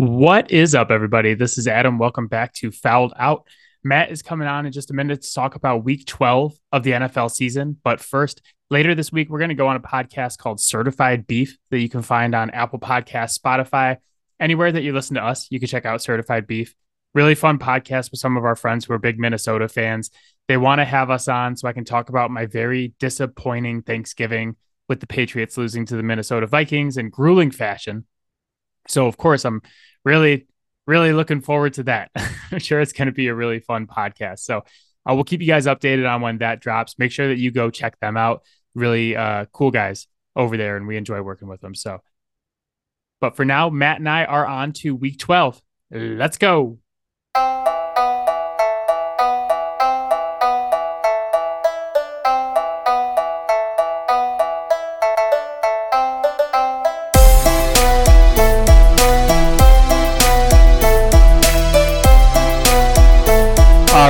What is up, everybody? This is Adam. Welcome back to Fouled Out. Matt is coming on in just a minute to talk about week 12 of the NFL season. But first, later this week, we're going to go on a podcast called Certified Beef that you can find on Apple Podcasts, Spotify, anywhere that you listen to us. You can check out Certified Beef. Really fun podcast with some of our friends who are big Minnesota fans. They want to have us on so I can talk about my very disappointing Thanksgiving with the Patriots losing to the Minnesota Vikings in grueling fashion. So, of course, I'm really, really looking forward to that. I'm sure it's going to be a really fun podcast. So, uh, we'll keep you guys updated on when that drops. Make sure that you go check them out. Really uh, cool guys over there, and we enjoy working with them. So, but for now, Matt and I are on to week 12. Let's go.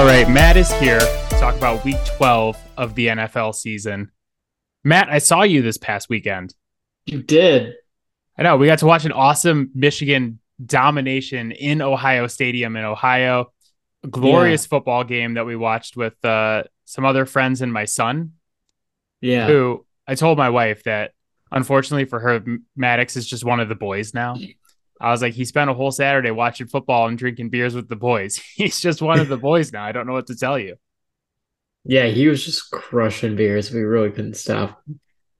All right, Matt is here to talk about week 12 of the NFL season. Matt, I saw you this past weekend. You did. I know. We got to watch an awesome Michigan domination in Ohio Stadium in Ohio. A glorious yeah. football game that we watched with uh, some other friends and my son. Yeah. Who I told my wife that unfortunately for her, Maddox is just one of the boys now. I was like, he spent a whole Saturday watching football and drinking beers with the boys. He's just one of the boys now. I don't know what to tell you. Yeah, he was just crushing beers. We really couldn't stop.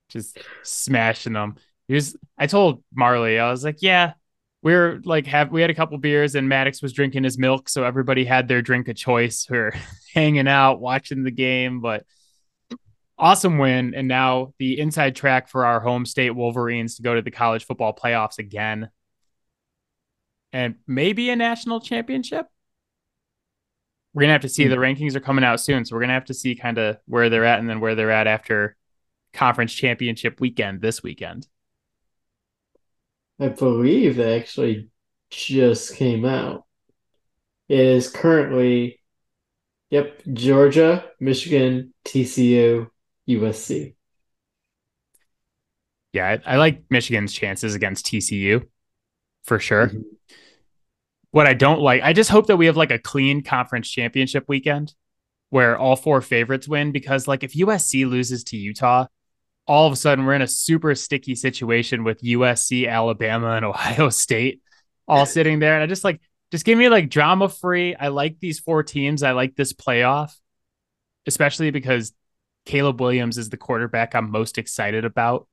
Just smashing them. He was I told Marley, I was like, yeah, we are like have we had a couple beers and Maddox was drinking his milk, so everybody had their drink of choice. We are hanging out, watching the game, but awesome win. And now the inside track for our home state Wolverines to go to the college football playoffs again and maybe a national championship. We're gonna have to see. The rankings are coming out soon, so we're gonna have to see kind of where they're at, and then where they're at after conference championship weekend this weekend. I believe they actually just came out. It is currently, yep, Georgia, Michigan, TCU, USC. Yeah, I, I like Michigan's chances against TCU for sure. Mm-hmm. What I don't like, I just hope that we have like a clean conference championship weekend where all four favorites win because like if USC loses to Utah, all of a sudden we're in a super sticky situation with USC, Alabama, and Ohio State all sitting there. And I just like just give me like drama free. I like these four teams. I like this playoff, especially because Caleb Williams is the quarterback I'm most excited about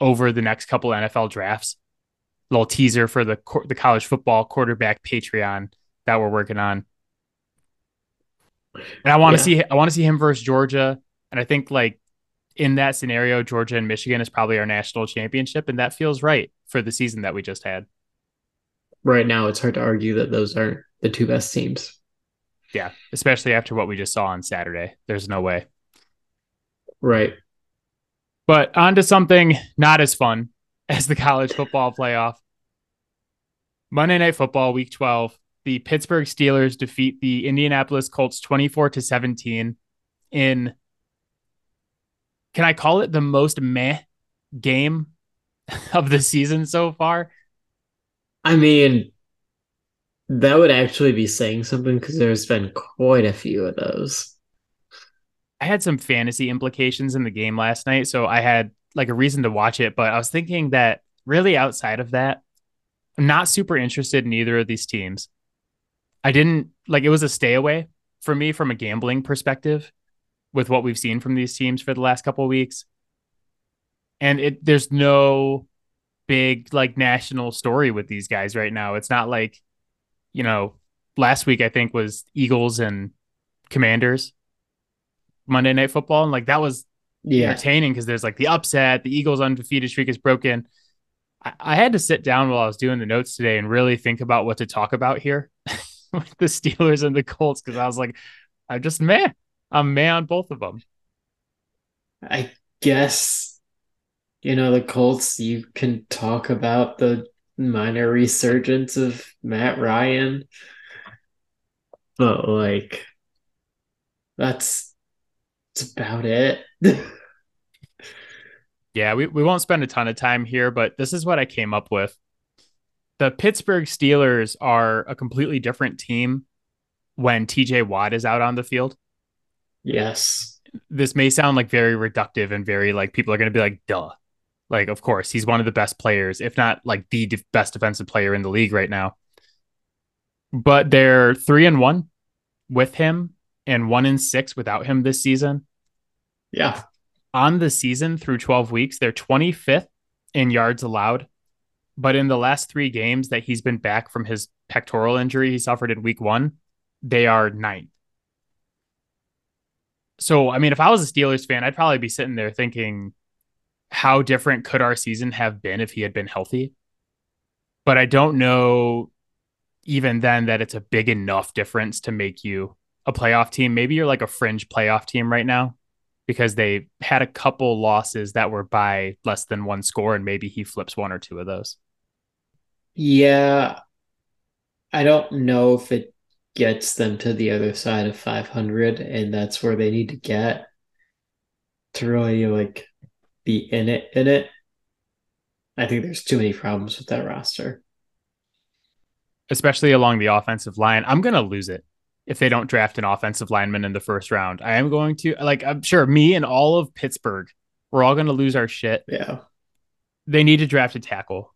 over the next couple NFL drafts little teaser for the the college football quarterback Patreon that we're working on. And I want to yeah. see I want to see him versus Georgia, and I think like in that scenario, Georgia and Michigan is probably our national championship, and that feels right for the season that we just had. Right now, it's hard to argue that those are the two best teams. Yeah, especially after what we just saw on Saturday. There's no way. Right. But on to something not as fun as the college football playoff. Monday Night Football, Week 12. The Pittsburgh Steelers defeat the Indianapolis Colts 24 to 17 in, can I call it the most meh game of the season so far? I mean, that would actually be saying something because there's been quite a few of those. I had some fantasy implications in the game last night, so I had like a reason to watch it, but I was thinking that really outside of that, I'm not super interested in either of these teams. I didn't like it was a stay away for me from a gambling perspective with what we've seen from these teams for the last couple of weeks. And it there's no big like national story with these guys right now. It's not like, you know, last week I think was Eagles and Commanders Monday Night Football, and like that was yeah. entertaining because there's like the upset, the Eagles' undefeated streak is broken. I, I had to sit down while I was doing the notes today and really think about what to talk about here with the Steelers and the Colts because I was like, I'm just man, I'm man on both of them. I guess you know the Colts. You can talk about the minor resurgence of Matt Ryan, but like that's that's about it. yeah, we, we won't spend a ton of time here, but this is what I came up with. The Pittsburgh Steelers are a completely different team when TJ Watt is out on the field. Yes. This may sound like very reductive and very like people are going to be like, duh. Like, of course, he's one of the best players, if not like the de- best defensive player in the league right now. But they're three and one with him and one in six without him this season. Yeah. On the season through 12 weeks, they're 25th in yards allowed. But in the last three games that he's been back from his pectoral injury he suffered in week one, they are ninth. So, I mean, if I was a Steelers fan, I'd probably be sitting there thinking, how different could our season have been if he had been healthy? But I don't know even then that it's a big enough difference to make you a playoff team. Maybe you're like a fringe playoff team right now because they had a couple losses that were by less than one score, and maybe he flips one or two of those. Yeah. I don't know if it gets them to the other side of 500, and that's where they need to get to really like be in it in it. I think there's too many problems with that roster. Especially along the offensive line. I'm gonna lose it if they don't draft an offensive lineman in the first round. I am going to like I'm sure me and all of Pittsburgh, we're all gonna lose our shit. Yeah. They need to draft a tackle.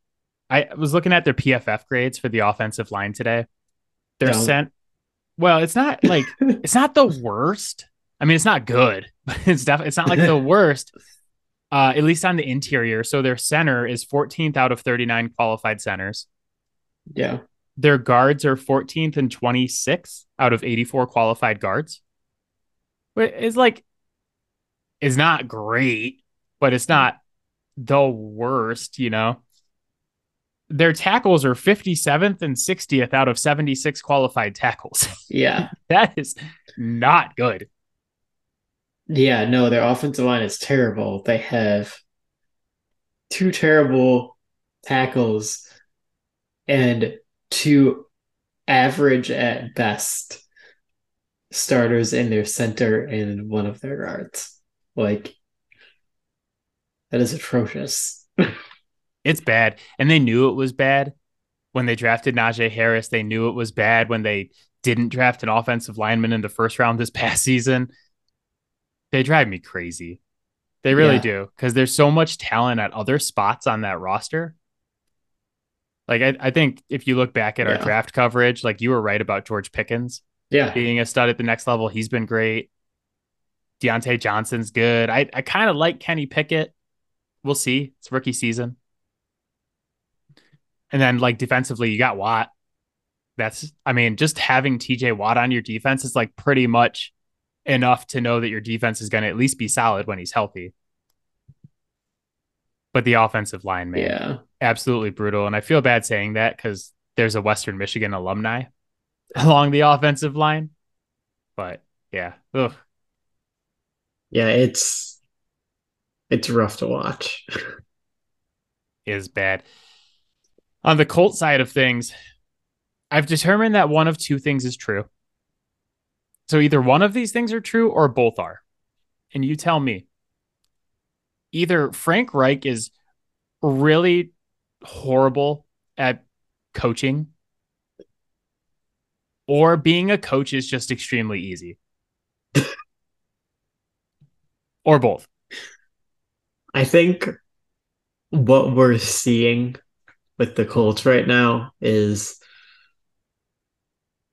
I was looking at their PFF grades for the offensive line today. They're Don't. sent well, it's not like it's not the worst. I mean, it's not good, but it's definitely it's not like the worst. Uh, at least on the interior. So their center is 14th out of 39 qualified centers. Yeah. Their guards are 14th and 26th out of 84 qualified guards. But It's like, it's not great, but it's not the worst, you know? Their tackles are 57th and 60th out of 76 qualified tackles. Yeah. that is not good. Yeah, no, their offensive line is terrible. They have two terrible tackles and two average at best starters in their center and one of their guards. Like that is atrocious. It's bad. And they knew it was bad when they drafted Najee Harris. They knew it was bad when they didn't draft an offensive lineman in the first round this past season. They drive me crazy. They really Yeah. do because there's so much talent at other spots on that roster. Like I, I think if you look back at our draft coverage, like you were right about George Pickens Yeah. being a stud at the next level. He's been great. Diontae Johnson's good. I, I kind of like Kenny Pickett. We'll see. It's rookie season. And then like defensively, you got Watt. That's I mean, just having TJ Watt on your defense is like pretty much enough to know that your defense is going to at least be solid when he's healthy. But the offensive line, man, Yeah. Absolutely brutal. And I feel bad saying that because there's a Western Michigan alumni along the offensive line. But yeah, ugh. Yeah, it's it's rough to watch. is bad. On the Colt side of things, I've determined that one of two things is true. So either one of these things are true or both are. And you tell me. Either Frank Reich is really horrible at coaching, or being a coach is just extremely easy. or both. I think what we're seeing with the Colts right now is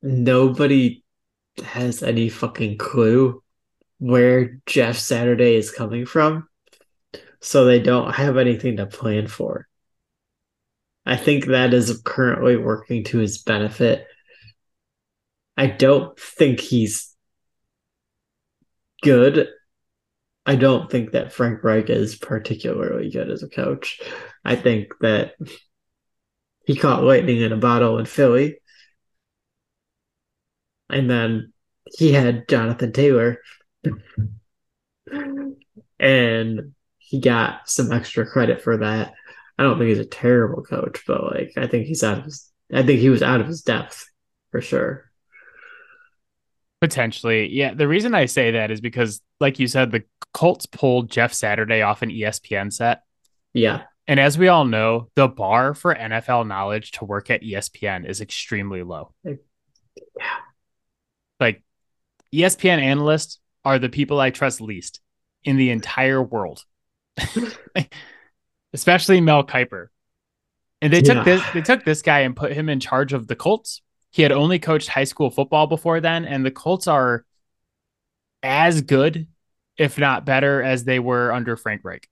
nobody has any fucking clue where Jeff Saturday is coming from. So they don't have anything to plan for. I think that is currently working to his benefit. I don't think he's good. I don't think that Frank Reich is particularly good as a coach. I think that he caught lightning in a bottle in Philly. And then he had Jonathan Taylor. and he got some extra credit for that. I don't think he's a terrible coach, but like I think he's out of his I think he was out of his depth for sure. Potentially. Yeah. The reason I say that is because, like you said, the Colts pulled Jeff Saturday off an ESPN set. Yeah. And as we all know, the bar for NFL knowledge to work at ESPN is extremely low. Yeah. Like ESPN analysts are the people I trust least in the entire world. Especially Mel Kiper. And they Yeah. took this they took this guy and put him in charge of the Colts. He had only coached high school football before then, and the Colts are as good, if not better, as they were under Frank Reich,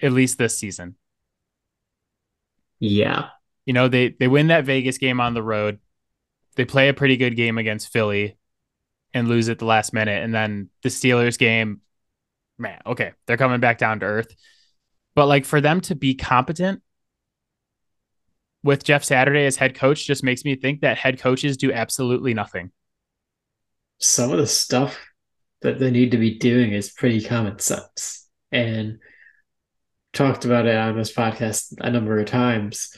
at least this season. Yeah. You know, they they win that Vegas game on the road. They play a pretty good game against Philly and lose at the last minute. And then the Steelers game, man, okay, they're coming back down to earth. But like for them to be competent with Jeff Saturday as head coach just makes me think that head coaches do absolutely nothing. Some of the stuff that they need to be doing is pretty common sense. And talked about it on this podcast a number of times.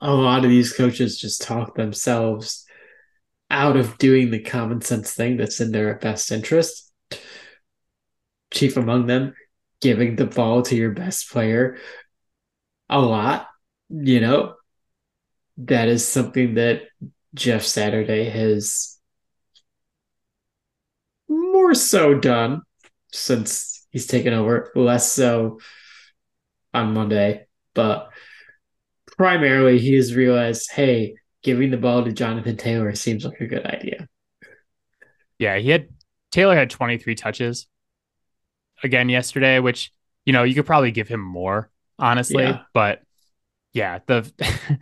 A lot of these coaches just talk themselves out of doing the common sense thing that's in their best interest. Chief among them, giving the ball to your best player a lot, you know, that is something that Jeff Saturday has more so done since he's taken over, less so on Monday, but primarily he has realized, hey, giving the ball to Jonathan Taylor seems like a good idea. Yeah, he had Taylor had 23 touches again yesterday, which you know you could probably give him more, honestly. Yeah. But yeah, the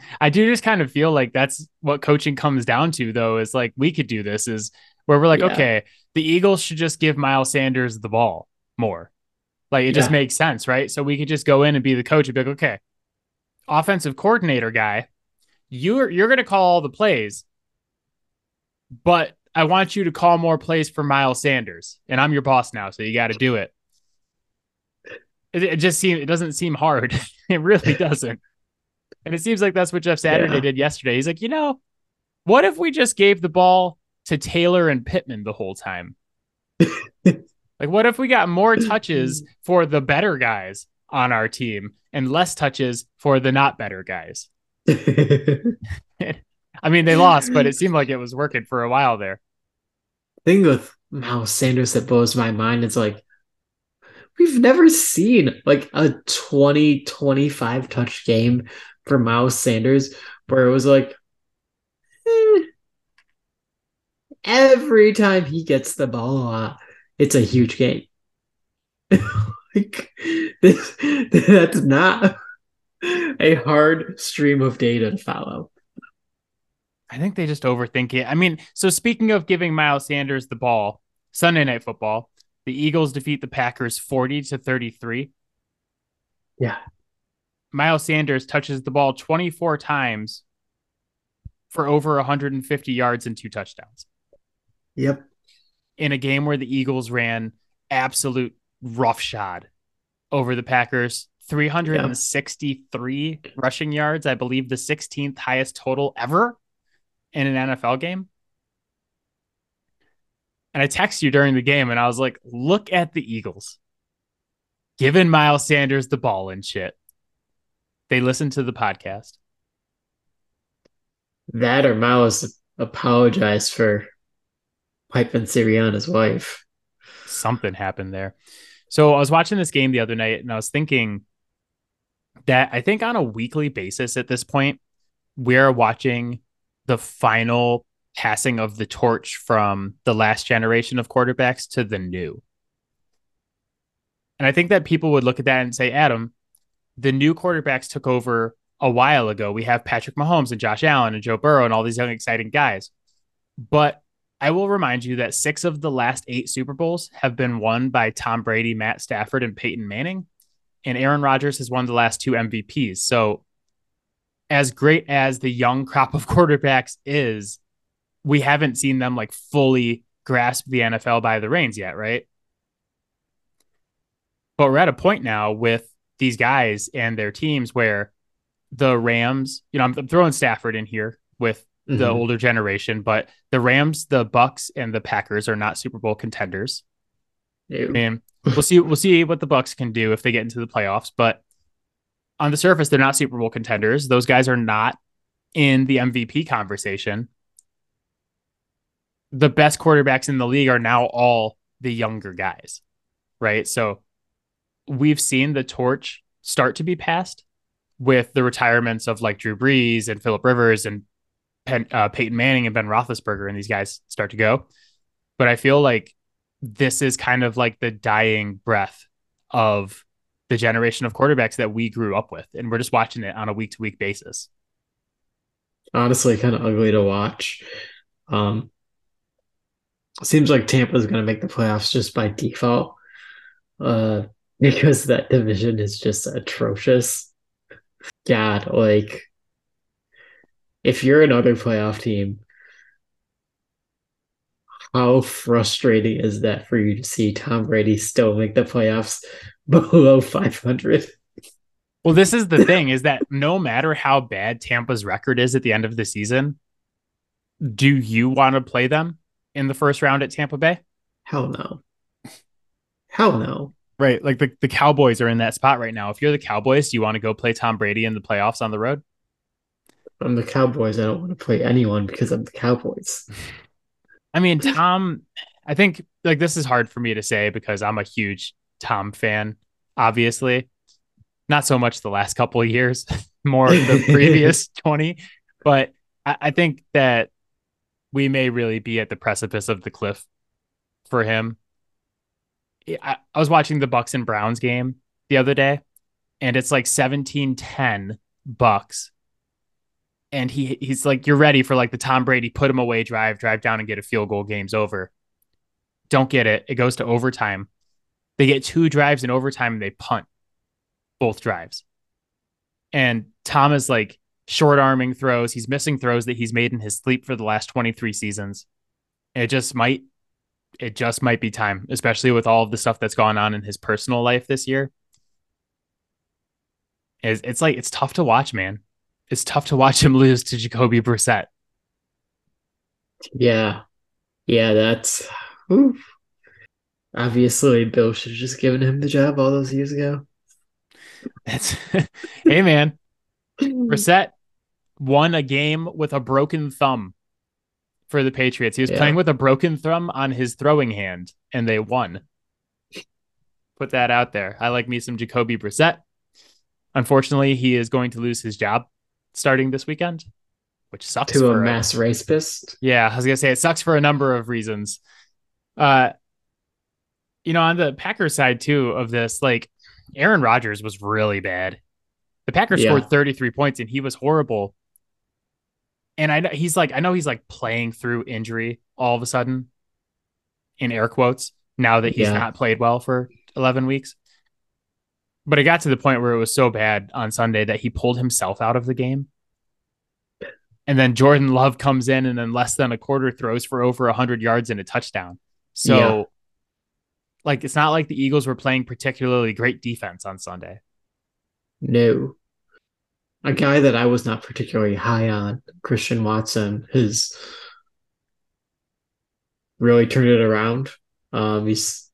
I do just kind of feel like that's what coaching comes down to, though, is like we could do this is where we're like, Yeah. okay, the Eagles should just give Miles Sanders the ball more. Like it just makes sense, right? So we could just go in and be the coach and be like, okay, offensive coordinator guy, you're you're gonna call all the plays, but I want you to call more plays for Miles Sanders, and I'm your boss now, so you got to do it. It, it just seems it doesn't seem hard. it really doesn't, and it seems like that's what Jeff Saturday Yeah. did yesterday. He's like, you know, what if we just gave the ball to Taylor and Pittman the whole time? like, what if we got more touches for the better guys on our team and less touches for the not better guys? I mean, they lost, but it seemed like it was working for a while there. thing with Miles Sanders that blows my mind is like we've never seen like a 20 25 touch game for Miles Sanders where it was like eh, every time he gets the ball it's a huge game like this, that's not a hard stream of data to follow I think they just overthink it. I mean, so speaking of giving Miles Sanders the ball, Sunday night football, the Eagles defeat the Packers 40 to 33. yeah Miles Sanders touches the ball 24 times for over 150 yards and two touchdowns yep in a game where the Eagles ran absolute roughshod over the Packers. 363 rushing yards, I believe the 16th highest total ever in an NFL game. And I texted you during the game and I was like, look at the Eagles giving Miles Sanders the ball and shit. They listened to the podcast. That or Miles apologized for piping Sirianni's wife. something happened there. So I was watching this game the other night and I was thinking that I think on a weekly basis at this point, we're watching the final passing of the torch from the last generation of quarterbacks to the new. And I think that people would look at that and say, Adam, the new quarterbacks took over a while ago. We have Patrick Mahomes and Josh Allen and Joe Burrow and all these young, exciting guys. But I will remind you that six of the last eight Super Bowls have been won by Tom Brady, Matt Stafford, and Peyton Manning. And Aaron Rodgers has won the last two MVPs. So, as great as the young crop of quarterbacks is, we haven't seen them like fully grasp the NFL by the reins yet, right? But we're at a point now with these guys and their teams where the Rams, you know, I'm, I'm throwing Stafford in here with the Mhm. older generation, but the Rams, the Bucs, and the Packers are not Super Bowl contenders. Ew. mean, we'll see we'll see what the Bucs can do if they get into the playoffs. But on the surface, they're not Super Bowl contenders. Those guys are not in the MVP conversation. The best quarterbacks in the league are now all the younger guys, right? So we've seen the torch start to be passed with the retirements of like Drew Brees and Philip Rivers and Pen, uh, Peyton Manning and Ben Roethlisberger and these guys start to go. But I feel like this is kind of like the dying breath of the generation of quarterbacks that we grew up with, and we're just watching it on a week to week basis. Honestly, kind of ugly to watch. Um, seems like Tampa is going to make the playoffs just by default, uh, because that division is just atrocious. God, like if you're another playoff team, how frustrating is that for you to see Tom Brady still make the playoffs below 500? Well, this is the thing is that no matter how bad Tampa's record is at the end of the season, do you want to play them in the first round at Tampa Bay? Hell no. Hell no. Right. Like the, the Cowboys are in that spot right now. If you're the Cowboys, do you want to go play Tom Brady in the playoffs on the road? I'm the Cowboys. I don't want to play anyone because I'm the Cowboys. I mean, Tom, I think like this is hard for me to say because I'm a huge Tom fan, obviously. Not so much the last couple of years, more the previous 20. But I, I think that we may really be at the precipice of the cliff for him. I, I was watching the Bucs and Browns game the other day, and it's like 17 10 Bucs and he he's like, You're ready for like the Tom Brady put him away drive, drive down and get a field goal, game's over. Don't get it. It goes to overtime. They get two drives in overtime and they punt both drives. And Tom is like short arming throws. He's missing throws that he's made in his sleep for the last 23 seasons. It just might it just might be time, especially with all of the stuff that's gone on in his personal life this year. It's, it's like it's tough to watch, man it's tough to watch him lose to Jacoby Brissett. Yeah. Yeah, that's oof. obviously Bill should have just given him the job all those years ago. That's hey man. Brissett won a game with a broken thumb for the Patriots. He was yeah. playing with a broken thumb on his throwing hand, and they won. Put that out there. I like me some Jacoby Brissett. Unfortunately, he is going to lose his job starting this weekend, which sucks to a mass a, rapist. Yeah, I was gonna say it sucks for a number of reasons. Uh, you know, on the Packers side too of this, like Aaron Rodgers was really bad. The Packers yeah. scored 33 points and he was horrible. And I know he's like, I know he's like playing through injury all of a sudden, in air quotes, now that he's yeah. not played well for 11 weeks. But it got to the point where it was so bad on Sunday that he pulled himself out of the game. And then Jordan Love comes in and then less than a quarter throws for over 100 yards and a touchdown. So, yeah. like, it's not like the Eagles were playing particularly great defense on Sunday. No. A guy that I was not particularly high on, Christian Watson, has really turned it around. Um, he's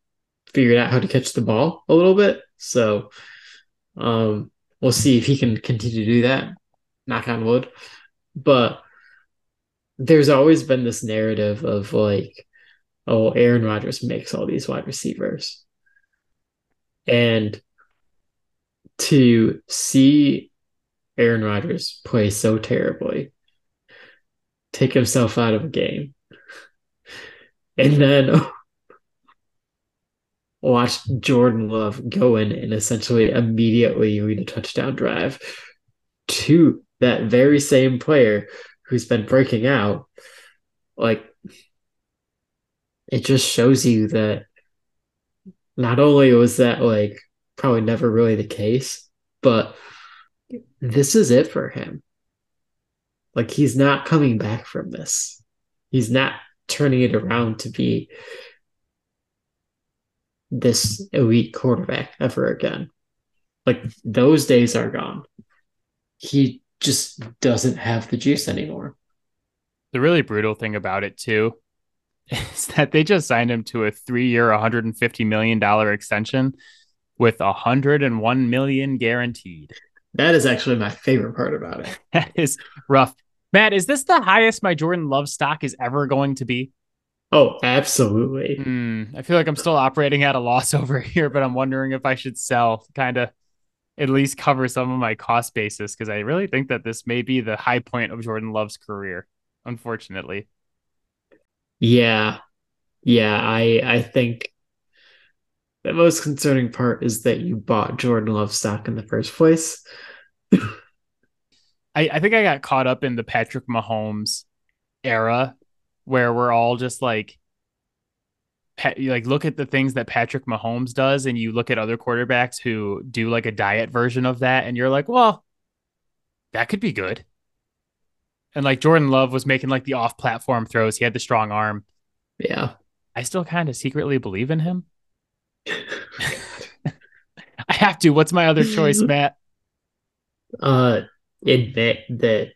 figured out how to catch the ball a little bit. So um, we'll see if he can continue to do that. Knock on wood. But there's always been this narrative of like, oh, Aaron Rodgers makes all these wide receivers. And to see Aaron Rodgers play so terribly, take himself out of a game, and then watch Jordan Love go in and essentially immediately lead a touchdown drive to that very same player who's been breaking out. Like, it just shows you that not only was that like probably never really the case, but this is it for him. Like, he's not coming back from this. He's not turning it around to be this elite quarterback ever again. Like those days are gone. He just doesn't have the juice anymore. The really brutal thing about it too is that they just signed him to a three-year, 150 million dollar extension with 101 million guaranteed. That is actually my favorite part about it. that is rough. Matt, is this the highest my Jordan Love stock is ever going to be? Oh, absolutely. Mm, I feel like I'm still operating at a loss over here, but I'm wondering if I should sell, kind of at least cover some of my cost basis, because I really think that this may be the high point of Jordan Love's career, unfortunately. Yeah. Yeah, I I think the most concerning part is that you bought Jordan Love stock in the first place. I, I think I got caught up in the Patrick Mahomes era where we're all just like like look at the things that Patrick Mahomes does and you look at other quarterbacks who do like a diet version of that and you're like, well, that could be good. And like Jordan Love was making like the off-platform throws. He had the strong arm. Yeah. I still kind of secretly believe in him. I have to. What's my other choice, Matt? Uh admit that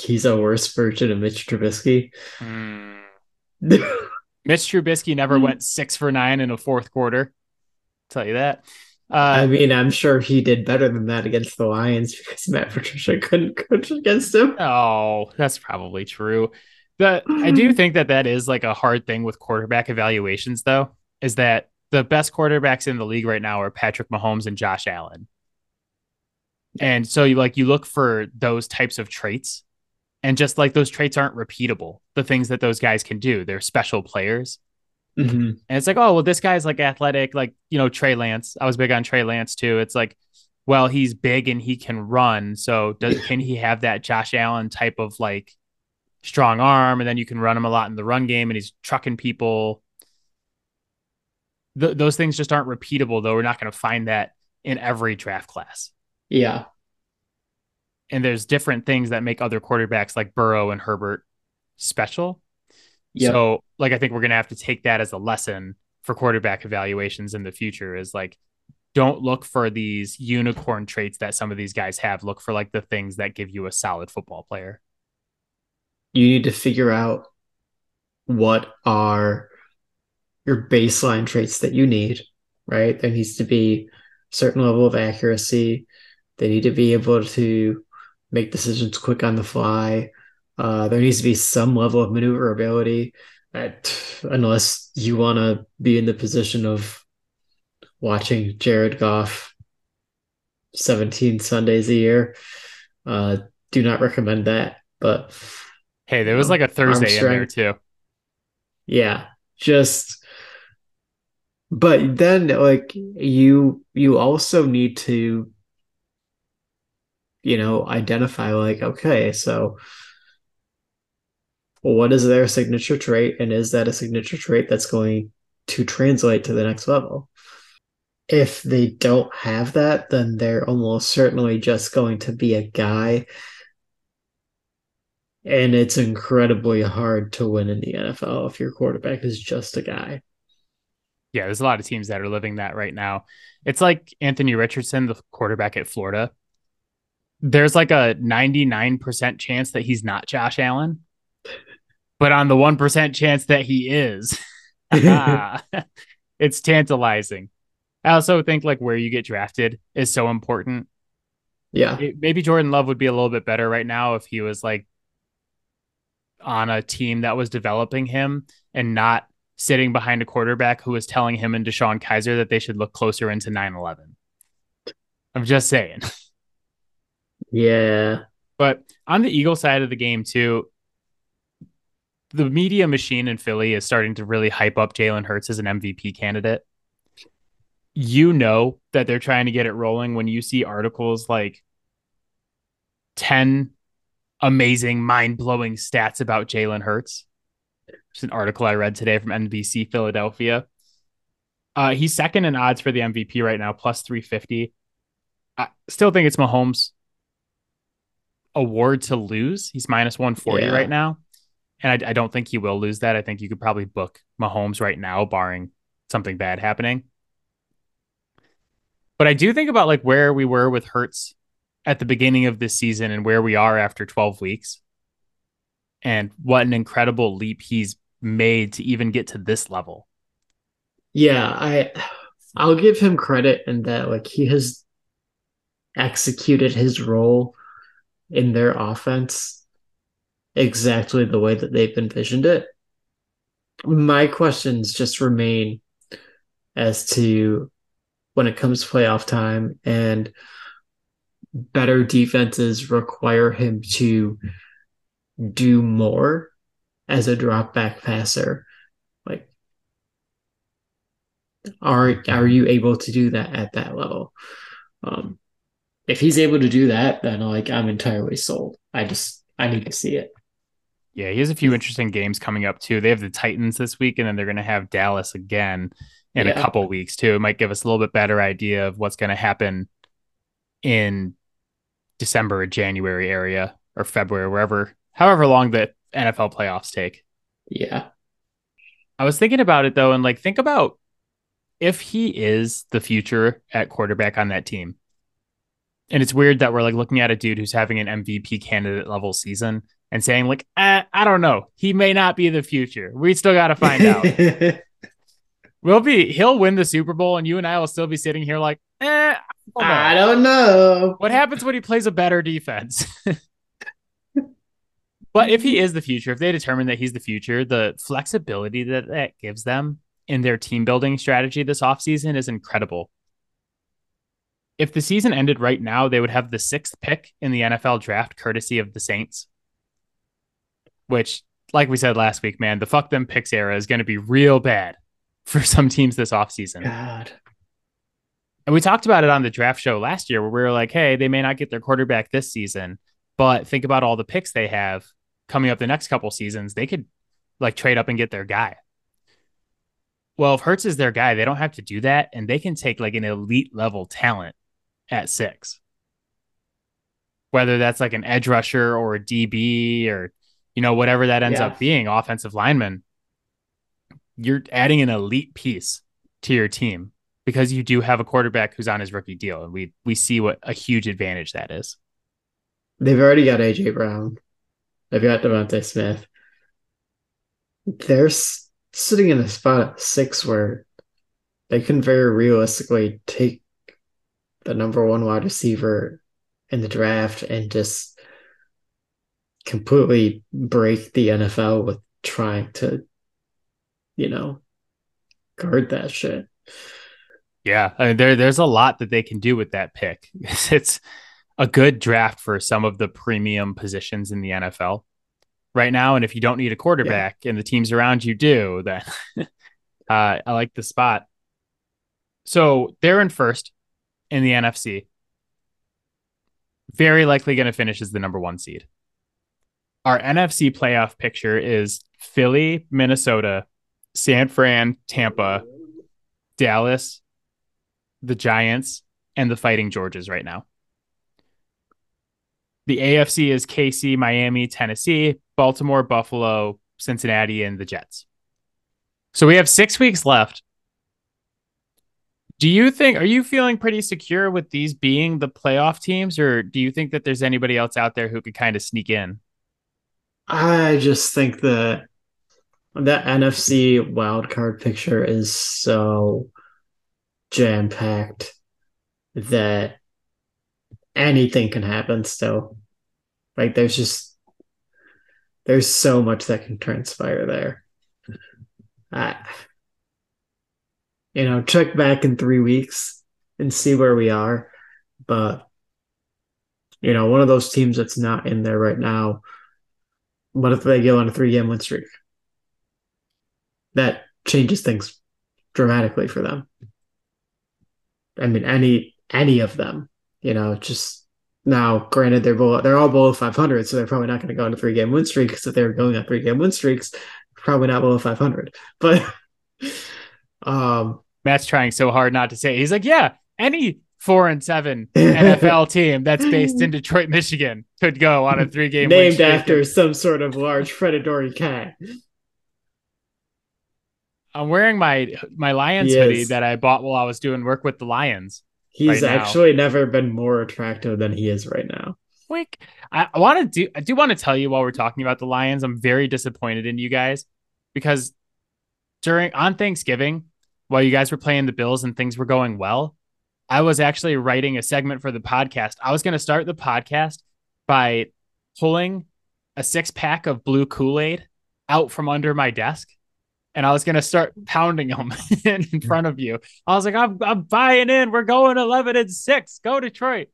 he's a worse version of Mitch Trubisky. Mm. Mitch Trubisky never went six for nine in a fourth quarter. I'll tell you that. Uh, I mean, I'm sure he did better than that against the Lions because Matt Patricia couldn't coach against him. Oh, that's probably true. But I do think that that is like a hard thing with quarterback evaluations, though, is that the best quarterbacks in the league right now are Patrick Mahomes and Josh Allen. And so you like you look for those types of traits and just like those traits aren't repeatable the things that those guys can do. They're special players. Mm-hmm. and it's like oh well this guy's like athletic like you know trey lance. I was big on trey lance too. It's like well he's big and he can run. So does can he have that josh allen type of like strong arm and then you can run him a lot in the run game and he's trucking people Th- those things just aren't repeatable though we're not going to find that in every draft class yeah and there's different things that make other quarterbacks like Burrow and Herbert special. Yep. So, like, I think we're going to have to take that as a lesson for quarterback evaluations in the future is like, don't look for these unicorn traits that some of these guys have. Look for like the things that give you a solid football player. You need to figure out what are your baseline traits that you need, right? There needs to be a certain level of accuracy. They need to be able to make decisions quick on the fly. Uh, there needs to be some level of maneuverability, at, unless you want to be in the position of watching Jared Goff 17 Sundays a year. Uh, do not recommend that. But hey, there was like a Thursday in there too. Yeah, just but then like you you also need to you know, identify like, okay, so what is their signature trait? And is that a signature trait that's going to translate to the next level? If they don't have that, then they're almost certainly just going to be a guy. And it's incredibly hard to win in the NFL if your quarterback is just a guy. Yeah, there's a lot of teams that are living that right now. It's like Anthony Richardson, the quarterback at Florida there's like a 99% chance that he's not Josh Allen. But on the 1% chance that he is, it's tantalizing. I also think like where you get drafted is so important. Yeah. It, maybe Jordan Love would be a little bit better right now if he was like on a team that was developing him and not sitting behind a quarterback who was telling him and DeShone Kizer that they should look closer into 9 11. I'm just saying. Yeah. But on the Eagle side of the game, too, the media machine in Philly is starting to really hype up Jalen Hurts as an MVP candidate. You know that they're trying to get it rolling when you see articles like 10 amazing, mind blowing stats about Jalen Hurts. It's an article I read today from NBC Philadelphia. Uh, he's second in odds for the MVP right now, plus 350. I still think it's Mahomes award to lose. He's minus 140 yeah. right now. And I, I, don't think he will lose that. I think you could probably book Mahomes right now, barring something bad happening. But I do think about like where we were with Hurts at the beginning of this season and where we are after 12 weeks. And what an incredible leap he's made to even get to this level. Yeah, I I'll give him credit in that like he has executed his role in their offense exactly the way that they've envisioned it. My questions just remain as to when it comes to playoff time and better defenses require him to do more as a drop back passer. Like are are you able to do that at that level? Um if he's able to do that, then like I'm entirely sold. I just I need to see it. Yeah, he has a few interesting games coming up too. They have the Titans this week, and then they're going to have Dallas again in yeah. a couple weeks too. It might give us a little bit better idea of what's going to happen in December or January area or February, wherever, however long the NFL playoffs take. Yeah. I was thinking about it though, and like think about if he is the future at quarterback on that team. And it's weird that we're like looking at a dude who's having an MVP candidate level season and saying like, eh, I don't know, he may not be the future. We still got to find out. we'll be he'll win the Super Bowl, and you and I will still be sitting here like, eh, I don't know. I don't know. What happens when he plays a better defense? but if he is the future, if they determine that he's the future, the flexibility that that gives them in their team building strategy this offseason is incredible. If the season ended right now, they would have the sixth pick in the NFL draft, courtesy of the Saints which, like we said last week, man, the fuck them picks era is going to be real bad for some teams this offseason. God. And we talked about it on the draft show last year where we were like, hey, they may not get their quarterback this season, but think about all the picks they have coming up the next couple seasons. They could like trade up and get their guy. Well, if Hurts is their guy, they don't have to do that. And they can take like an elite level talent at six. Whether that's like an edge rusher or a DB or you know, whatever that ends yeah. up being, offensive lineman, you're adding an elite piece to your team because you do have a quarterback who's on his rookie deal. And we we see what a huge advantage that is. They've already got AJ Brown. They've got DeVonta Smith. They're sitting in a spot at six where they can very realistically take the number one wide receiver in the draft and just completely break the NFL with trying to, you know, guard that shit. Yeah, I mean, there there's a lot that they can do with that pick. It's a good draft for some of the premium positions in the NFL right now. And if you don't need a quarterback yeah. and the teams around you do, then uh, I like the spot. So they're in first in the NFC. Very likely going to finish as the number one seed our NFC playoff picture is Philly, Minnesota, San Fran, Tampa, Dallas, the Giants, and the Fighting Georges right now. The AFC is KC, Miami, Tennessee, Baltimore, Buffalo, Cincinnati, and the Jets. So we have six weeks left. Do you think, are you feeling pretty secure with these being the playoff teams, or do you think that there's anybody else out there who could kind of sneak in? I just think that that NFC wildcard picture is so jam packed that anything can happen still. Like there's just there's so much that can transpire there. I, you know, check back in three weeks and see where we are. But you know, one of those teams that's not in there right now what if they go on a three game win streak? That changes things dramatically for them. I mean, any any of them, you know, just now. Granted, they're below, they're all below 500, so they're probably not going to go on a three game win streak. Because if they're going on three game win streaks, probably not below 500. But um, Matt's trying so hard not to say. He's like, yeah, any four and seven NFL team that's based in Detroit, Michigan could go on a three game named after some sort of large predatory cat. I'm wearing my my Lions hoodie that I bought while I was doing work with the Lions. He's right actually never been more attractive than he is right now. Wink. I, I want to do I do want to tell you while we're talking about the Lions, I'm very disappointed in you guys because during on Thanksgiving, while you guys were playing the Bills and things were going well, I was actually writing a segment for the podcast. I was going to start the podcast by pulling a six pack of blue Kool Aid out from under my desk. And I was going to start pounding them in front of you. I was like, I'm, I'm buying in. We're going 11 and six. Go Detroit.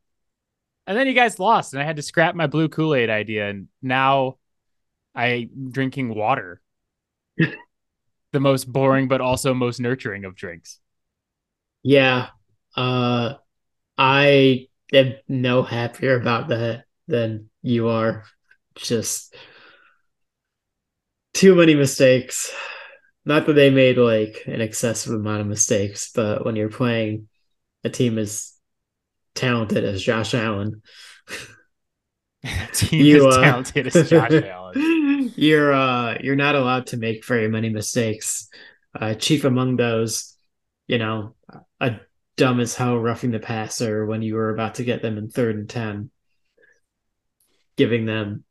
And then you guys lost, and I had to scrap my blue Kool Aid idea. And now I'm drinking water. the most boring, but also most nurturing of drinks. Yeah. Uh, I am no happier about that than you are. Just too many mistakes. Not that they made like an excessive amount of mistakes, but when you're playing a team as talented as Josh Allen, team you, as uh, talented as Josh Allen, you're uh, you're not allowed to make very many mistakes. Uh, chief among those, you know, a dumb as hell roughing the passer when you were about to get them in third and ten, giving them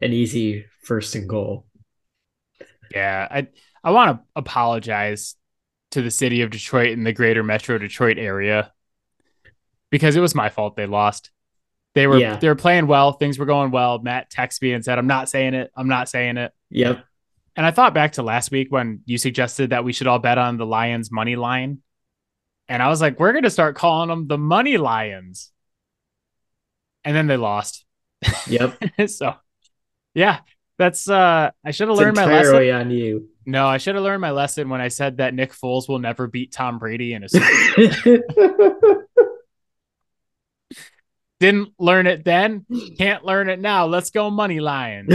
an easy first and goal. Yeah, I I want to apologize to the city of Detroit and the greater Metro Detroit area because it was my fault they lost. They were yeah. they were playing well, things were going well. Matt texted me and said, "I'm not saying it. I'm not saying it." Yep. And I thought back to last week when you suggested that we should all bet on the Lions money line. And I was like, we're going to start calling them the money lions. And then they lost. Yep. so, yeah, that's uh I should have learned my lesson. on you. No, I should have learned my lesson when I said that Nick Foles will never beat Tom Brady in a Super Bowl. Didn't learn it then, can't learn it now. Let's go money lions.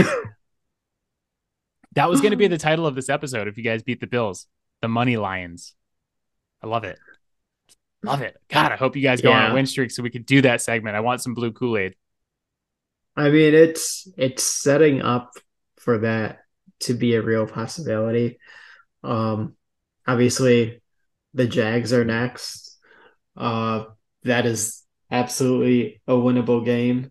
that was going to be the title of this episode if you guys beat the Bills. The money lions. I love it. Love it. God, I hope you guys go yeah. on a win streak so we could do that segment. I want some blue Kool-Aid. I mean, it's it's setting up for that to be a real possibility. Um, obviously, the Jags are next. Uh, that is absolutely a winnable game.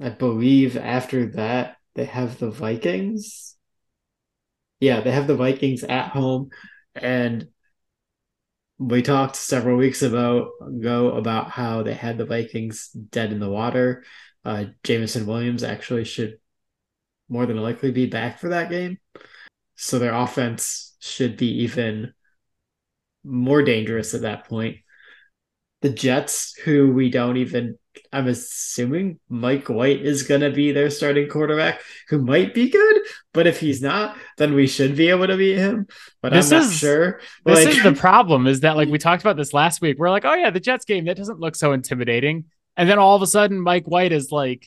I believe after that they have the Vikings. Yeah, they have the Vikings at home, and we talked several weeks ago, about how they had the Vikings dead in the water. Uh, Jameson Williams actually should more than likely be back for that game. So their offense should be even more dangerous at that point. The Jets, who we don't even I'm assuming Mike White is going to be their starting quarterback, who might be good, but if he's not, then we should be able to beat him. But this I'm not is, sure. This like, is the problem is that like we talked about this last week. We're like, oh yeah, the Jets game that doesn't look so intimidating, and then all of a sudden Mike White is like.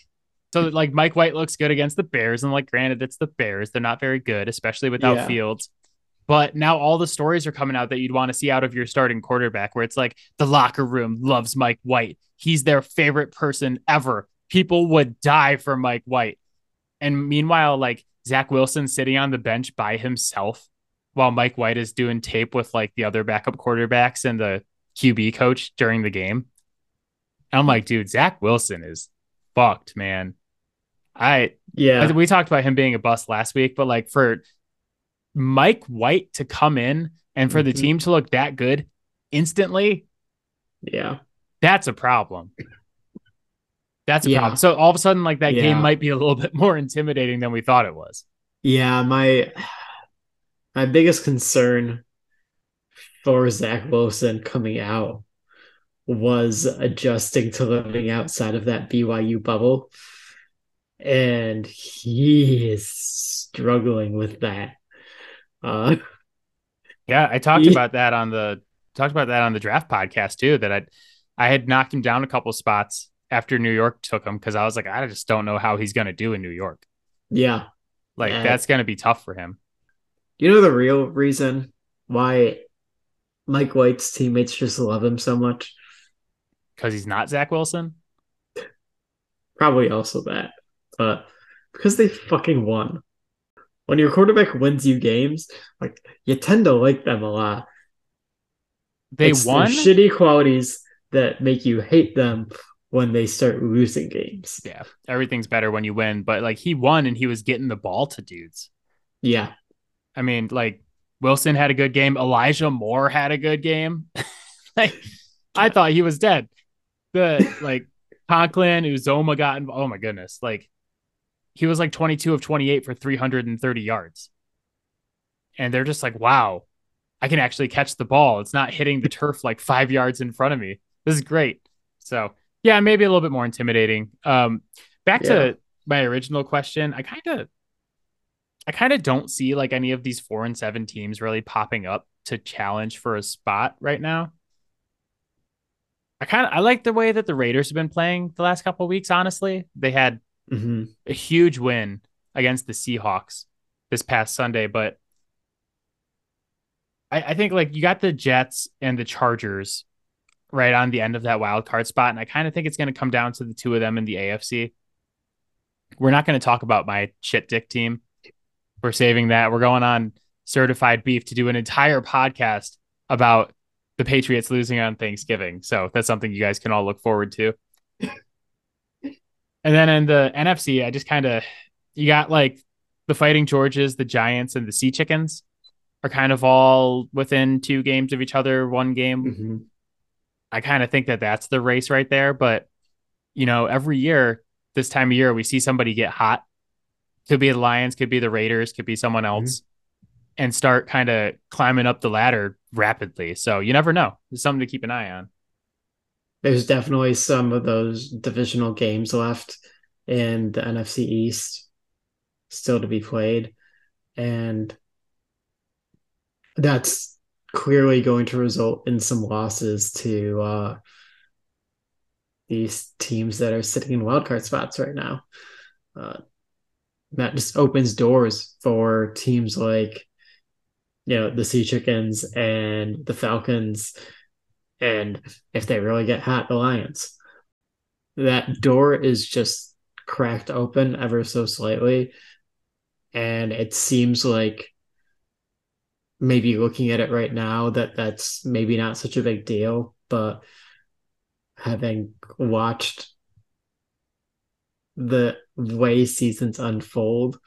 So like Mike White looks good against the Bears, and like granted, it's the Bears; they're not very good, especially without yeah. Fields. But now all the stories are coming out that you'd want to see out of your starting quarterback, where it's like the locker room loves Mike White. He's their favorite person ever. People would die for Mike White. And meanwhile, like Zach Wilson sitting on the bench by himself while Mike White is doing tape with like the other backup quarterbacks and the QB coach during the game. I'm like, dude, Zach Wilson is fucked, man. I yeah, we talked about him being a bust last week, but like for Mike White to come in and for mm-hmm. the team to look that good instantly, yeah, that's a problem. That's a yeah. problem. So all of a sudden, like that yeah. game might be a little bit more intimidating than we thought it was. Yeah, my my biggest concern for Zach Wilson coming out was adjusting to living outside of that BYU bubble. And he is struggling with that. Uh, yeah, I talked he, about that on the talked about that on the draft podcast too. That I I had knocked him down a couple spots after New York took him because I was like, I just don't know how he's gonna do in New York. Yeah, like that's gonna be tough for him. You know the real reason why Mike White's teammates just love him so much? Because he's not Zach Wilson. Probably also that, but because they fucking won when your quarterback wins you games, like you tend to like them a lot. They it's won shitty qualities that make you hate them when they start losing games. Yeah, everything's better when you win, but like he won and he was getting the ball to dudes. Yeah. I mean, like Wilson had a good game, Elijah Moore had a good game. like I thought he was dead. The like Conklin, Uzomah got oh my goodness. Like he was like 22 of 28 for 330 yards. And they're just like, wow, I can actually catch the ball. It's not hitting the turf like five yards in front of me. This is great. So yeah, maybe a little bit more intimidating. Um, back yeah. to my original question, I kind of, I kind of don't see like any of these four and seven teams really popping up to challenge for a spot right now. I kind of I like the way that the Raiders have been playing the last couple weeks. Honestly, they had mm-hmm. a huge win against the Seahawks this past Sunday, but I, I think like you got the Jets and the Chargers right on the end of that wild card spot, and I kind of think it's going to come down to the two of them in the AFC. We're not going to talk about my shit dick team. We're saving that. We're going on certified beef to do an entire podcast about the Patriots losing on Thanksgiving. So that's something you guys can all look forward to. And then in the NFC, I just kind of you got like the Fighting Georges, the Giants, and the Sea Chickens are kind of all within two games of each other, one game. Mm-hmm. I kind of think that that's the race right there. But you know, every year this time of year, we see somebody get hot. Could be the Lions, could be the Raiders, could be someone mm-hmm. else, mm-hmm. and start kind of climbing up the ladder rapidly. So you never know. It's something to keep an eye on. There's definitely some of those divisional games left in the NFC East still to be played. And that's clearly going to result in some losses to uh, these teams that are sitting in wildcard spots right now. Uh, that just opens doors for teams like you know the sea chickens and the falcons and if they really get hot alliance that door is just cracked open ever so slightly and it seems like maybe looking at it right now that that's maybe not such a big deal but having watched the way seasons unfold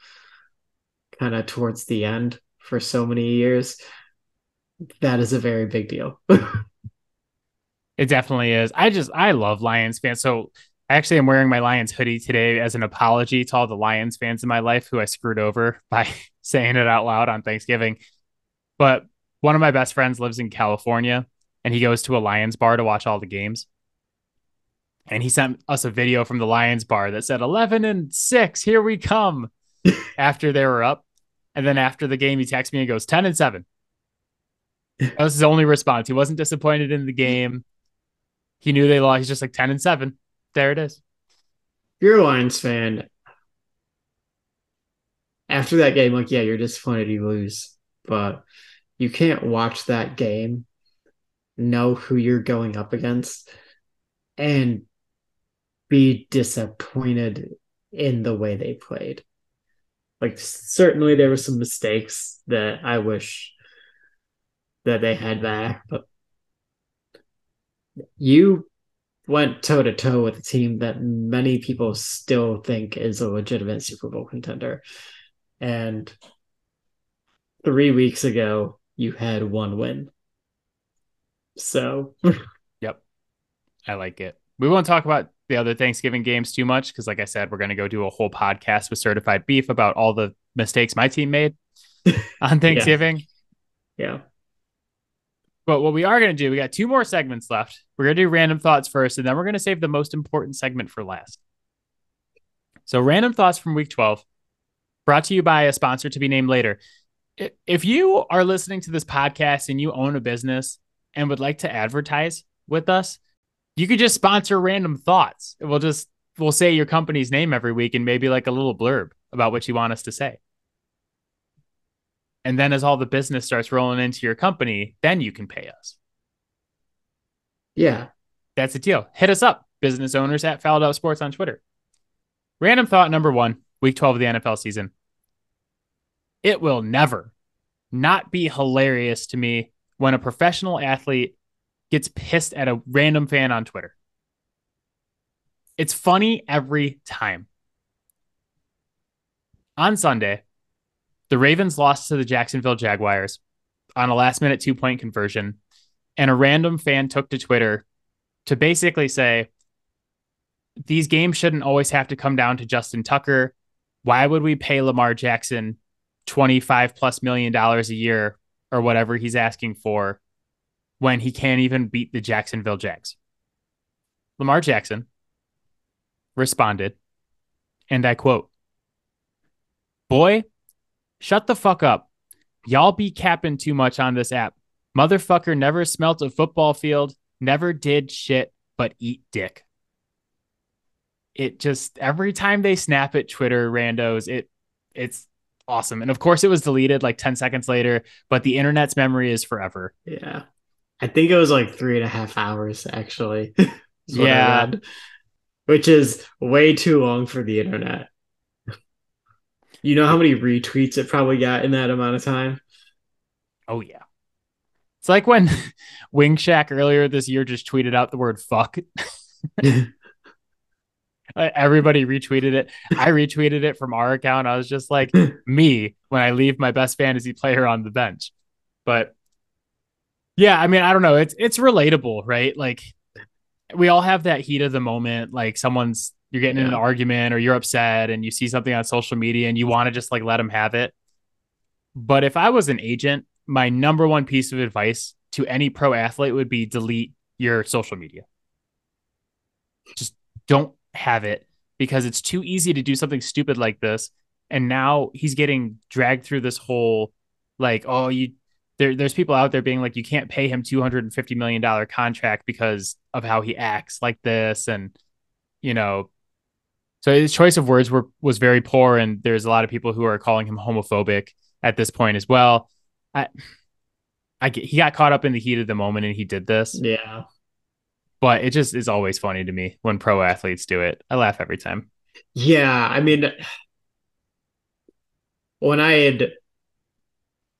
kind of towards the end for so many years, that is a very big deal. it definitely is. I just I love Lions fans. So I actually am wearing my Lions hoodie today as an apology to all the Lions fans in my life who I screwed over by saying it out loud on Thanksgiving. But one of my best friends lives in California and he goes to a Lions bar to watch all the games. And he sent us a video from the Lions bar that said 11 and 6, here we come after they were up. And then after the game, he texts me and goes 10 and 7. That was his only response. He wasn't disappointed in the game. He knew they lost. He's just like 10 and 7. There it is. If you're a Lions fan, after that game, like, yeah, you're disappointed you lose, but you can't watch that game, know who you're going up against, and be disappointed in the way they played like certainly there were some mistakes that I wish that they had back, but you went toe to toe with a team that many people still think is a legitimate Super Bowl contender. And three weeks ago, you had one win. So, yep, I like it. We won't talk about the other Thanksgiving games too much because, like I said, we're going to go do a whole podcast with Certified Beef about all the mistakes my team made on Thanksgiving. yeah. yeah. But what we are going to do, we got two more segments left. We're going to do random thoughts first, and then we're going to save the most important segment for last. So, random thoughts from week 12, brought to you by a sponsor to be named later. If you are listening to this podcast and you own a business and would like to advertise with us, you could just sponsor random thoughts. We'll just we'll say your company's name every week and maybe like a little blurb about what you want us to say. And then as all the business starts rolling into your company, then you can pay us. Yeah. That's the deal. Hit us up, business owners at Fouled Out Sports on Twitter. Random thought number one, week 12 of the NFL season. It will never not be hilarious to me when a professional athlete gets pissed at a random fan on Twitter. It's funny every time. On Sunday, the Ravens lost to the Jacksonville Jaguars on a last minute two point conversion, and a random fan took to Twitter to basically say these games shouldn't always have to come down to Justin Tucker. Why would we pay Lamar Jackson 25 plus million dollars a year or whatever he's asking for when he can't even beat the Jacksonville Jags? Lamar Jackson responded, and I quote, Boy, shut the fuck up. Y'all be capping too much on this app. Motherfucker never smelt a football field, never did shit but eat dick. It just every time they snap at Twitter randos, it it's awesome. And of course it was deleted like 10 seconds later, but the internet's memory is forever. Yeah. I think it was like three and a half hours actually. yeah. Which is way too long for the internet. You know how many retweets it probably got in that amount of time? Oh yeah. It's like when Wing Shack earlier this year just tweeted out the word fuck. Everybody retweeted it. I retweeted it from our account. I was just like me when I leave my best fantasy player on the bench. But yeah, I mean, I don't know. It's it's relatable, right? Like we all have that heat of the moment. Like someone's you're getting yeah. in an argument or you're upset and you see something on social media and you want to just like let them have it. But if I was an agent, my number one piece of advice to any pro athlete would be delete your social media. Just don't have it because it's too easy to do something stupid like this. And now he's getting dragged through this whole like, oh, you there, there's people out there being like, you can't pay him $250 million contract because of how he acts like this. And, you know, so his choice of words were was very poor. And there's a lot of people who are calling him homophobic at this point as well. I, I get, he got caught up in the heat of the moment and he did this. Yeah. But it just is always funny to me when pro athletes do it. I laugh every time. Yeah. I mean, when I had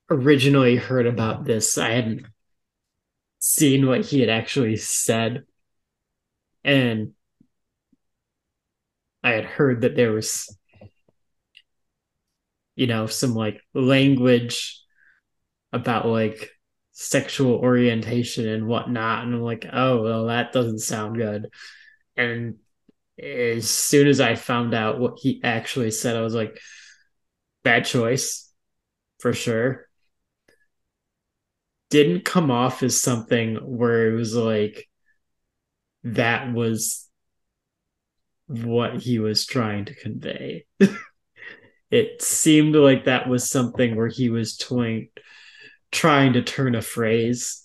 originally heard about this, I hadn't seen what he had actually said. And I had heard that there was, you know, some like language about like sexual orientation and whatnot. And I'm like, oh, well, that doesn't sound good. And as soon as I found out what he actually said, I was like, bad choice for sure didn't come off as something where it was like that was what he was trying to convey. it seemed like that was something where he was toying, trying to turn a phrase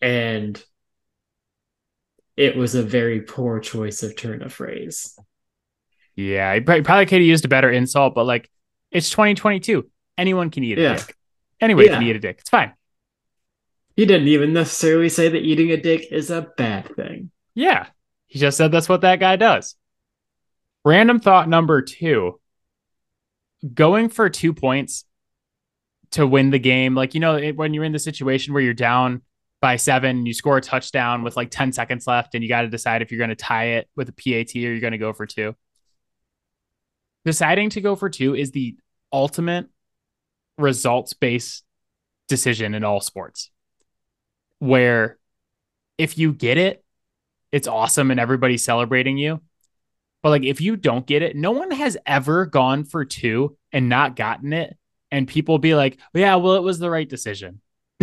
and it was a very poor choice of turn of phrase. Yeah, he probably could have used a better insult, but like it's 2022. Anyone can eat a yeah. dick. Anyone yeah. can eat a dick. It's fine. He didn't even necessarily say that eating a dick is a bad thing. Yeah. He just said that's what that guy does. Random thought number two going for two points to win the game. Like, you know, when you're in the situation where you're down by seven, you score a touchdown with like 10 seconds left, and you got to decide if you're going to tie it with a PAT or you're going to go for two. Deciding to go for two is the ultimate results based decision in all sports where if you get it, it's awesome and everybody's celebrating you. But like if you don't get it, no one has ever gone for two and not gotten it. And people be like, yeah, well, it was the right decision.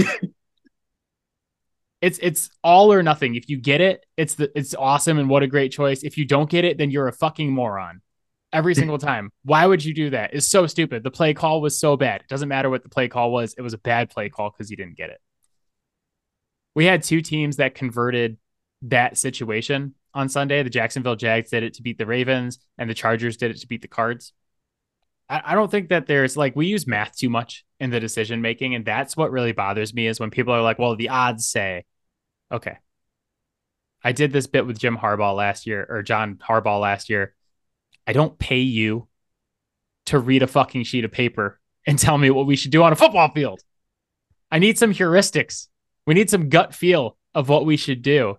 it's it's all or nothing. If you get it, it's the it's awesome and what a great choice. If you don't get it, then you're a fucking moron. Every single time. Why would you do that? It's so stupid. The play call was so bad. It doesn't matter what the play call was. It was a bad play call because you didn't get it we had two teams that converted that situation on Sunday. The Jacksonville Jags did it to beat the Ravens, and the Chargers did it to beat the Cards. I, I don't think that there's like we use math too much in the decision making, and that's what really bothers me is when people are like, "Well, the odds say," okay. I did this bit with Jim Harbaugh last year or John Harbaugh last year. I don't pay you to read a fucking sheet of paper and tell me what we should do on a football field. I need some heuristics we need some gut feel of what we should do.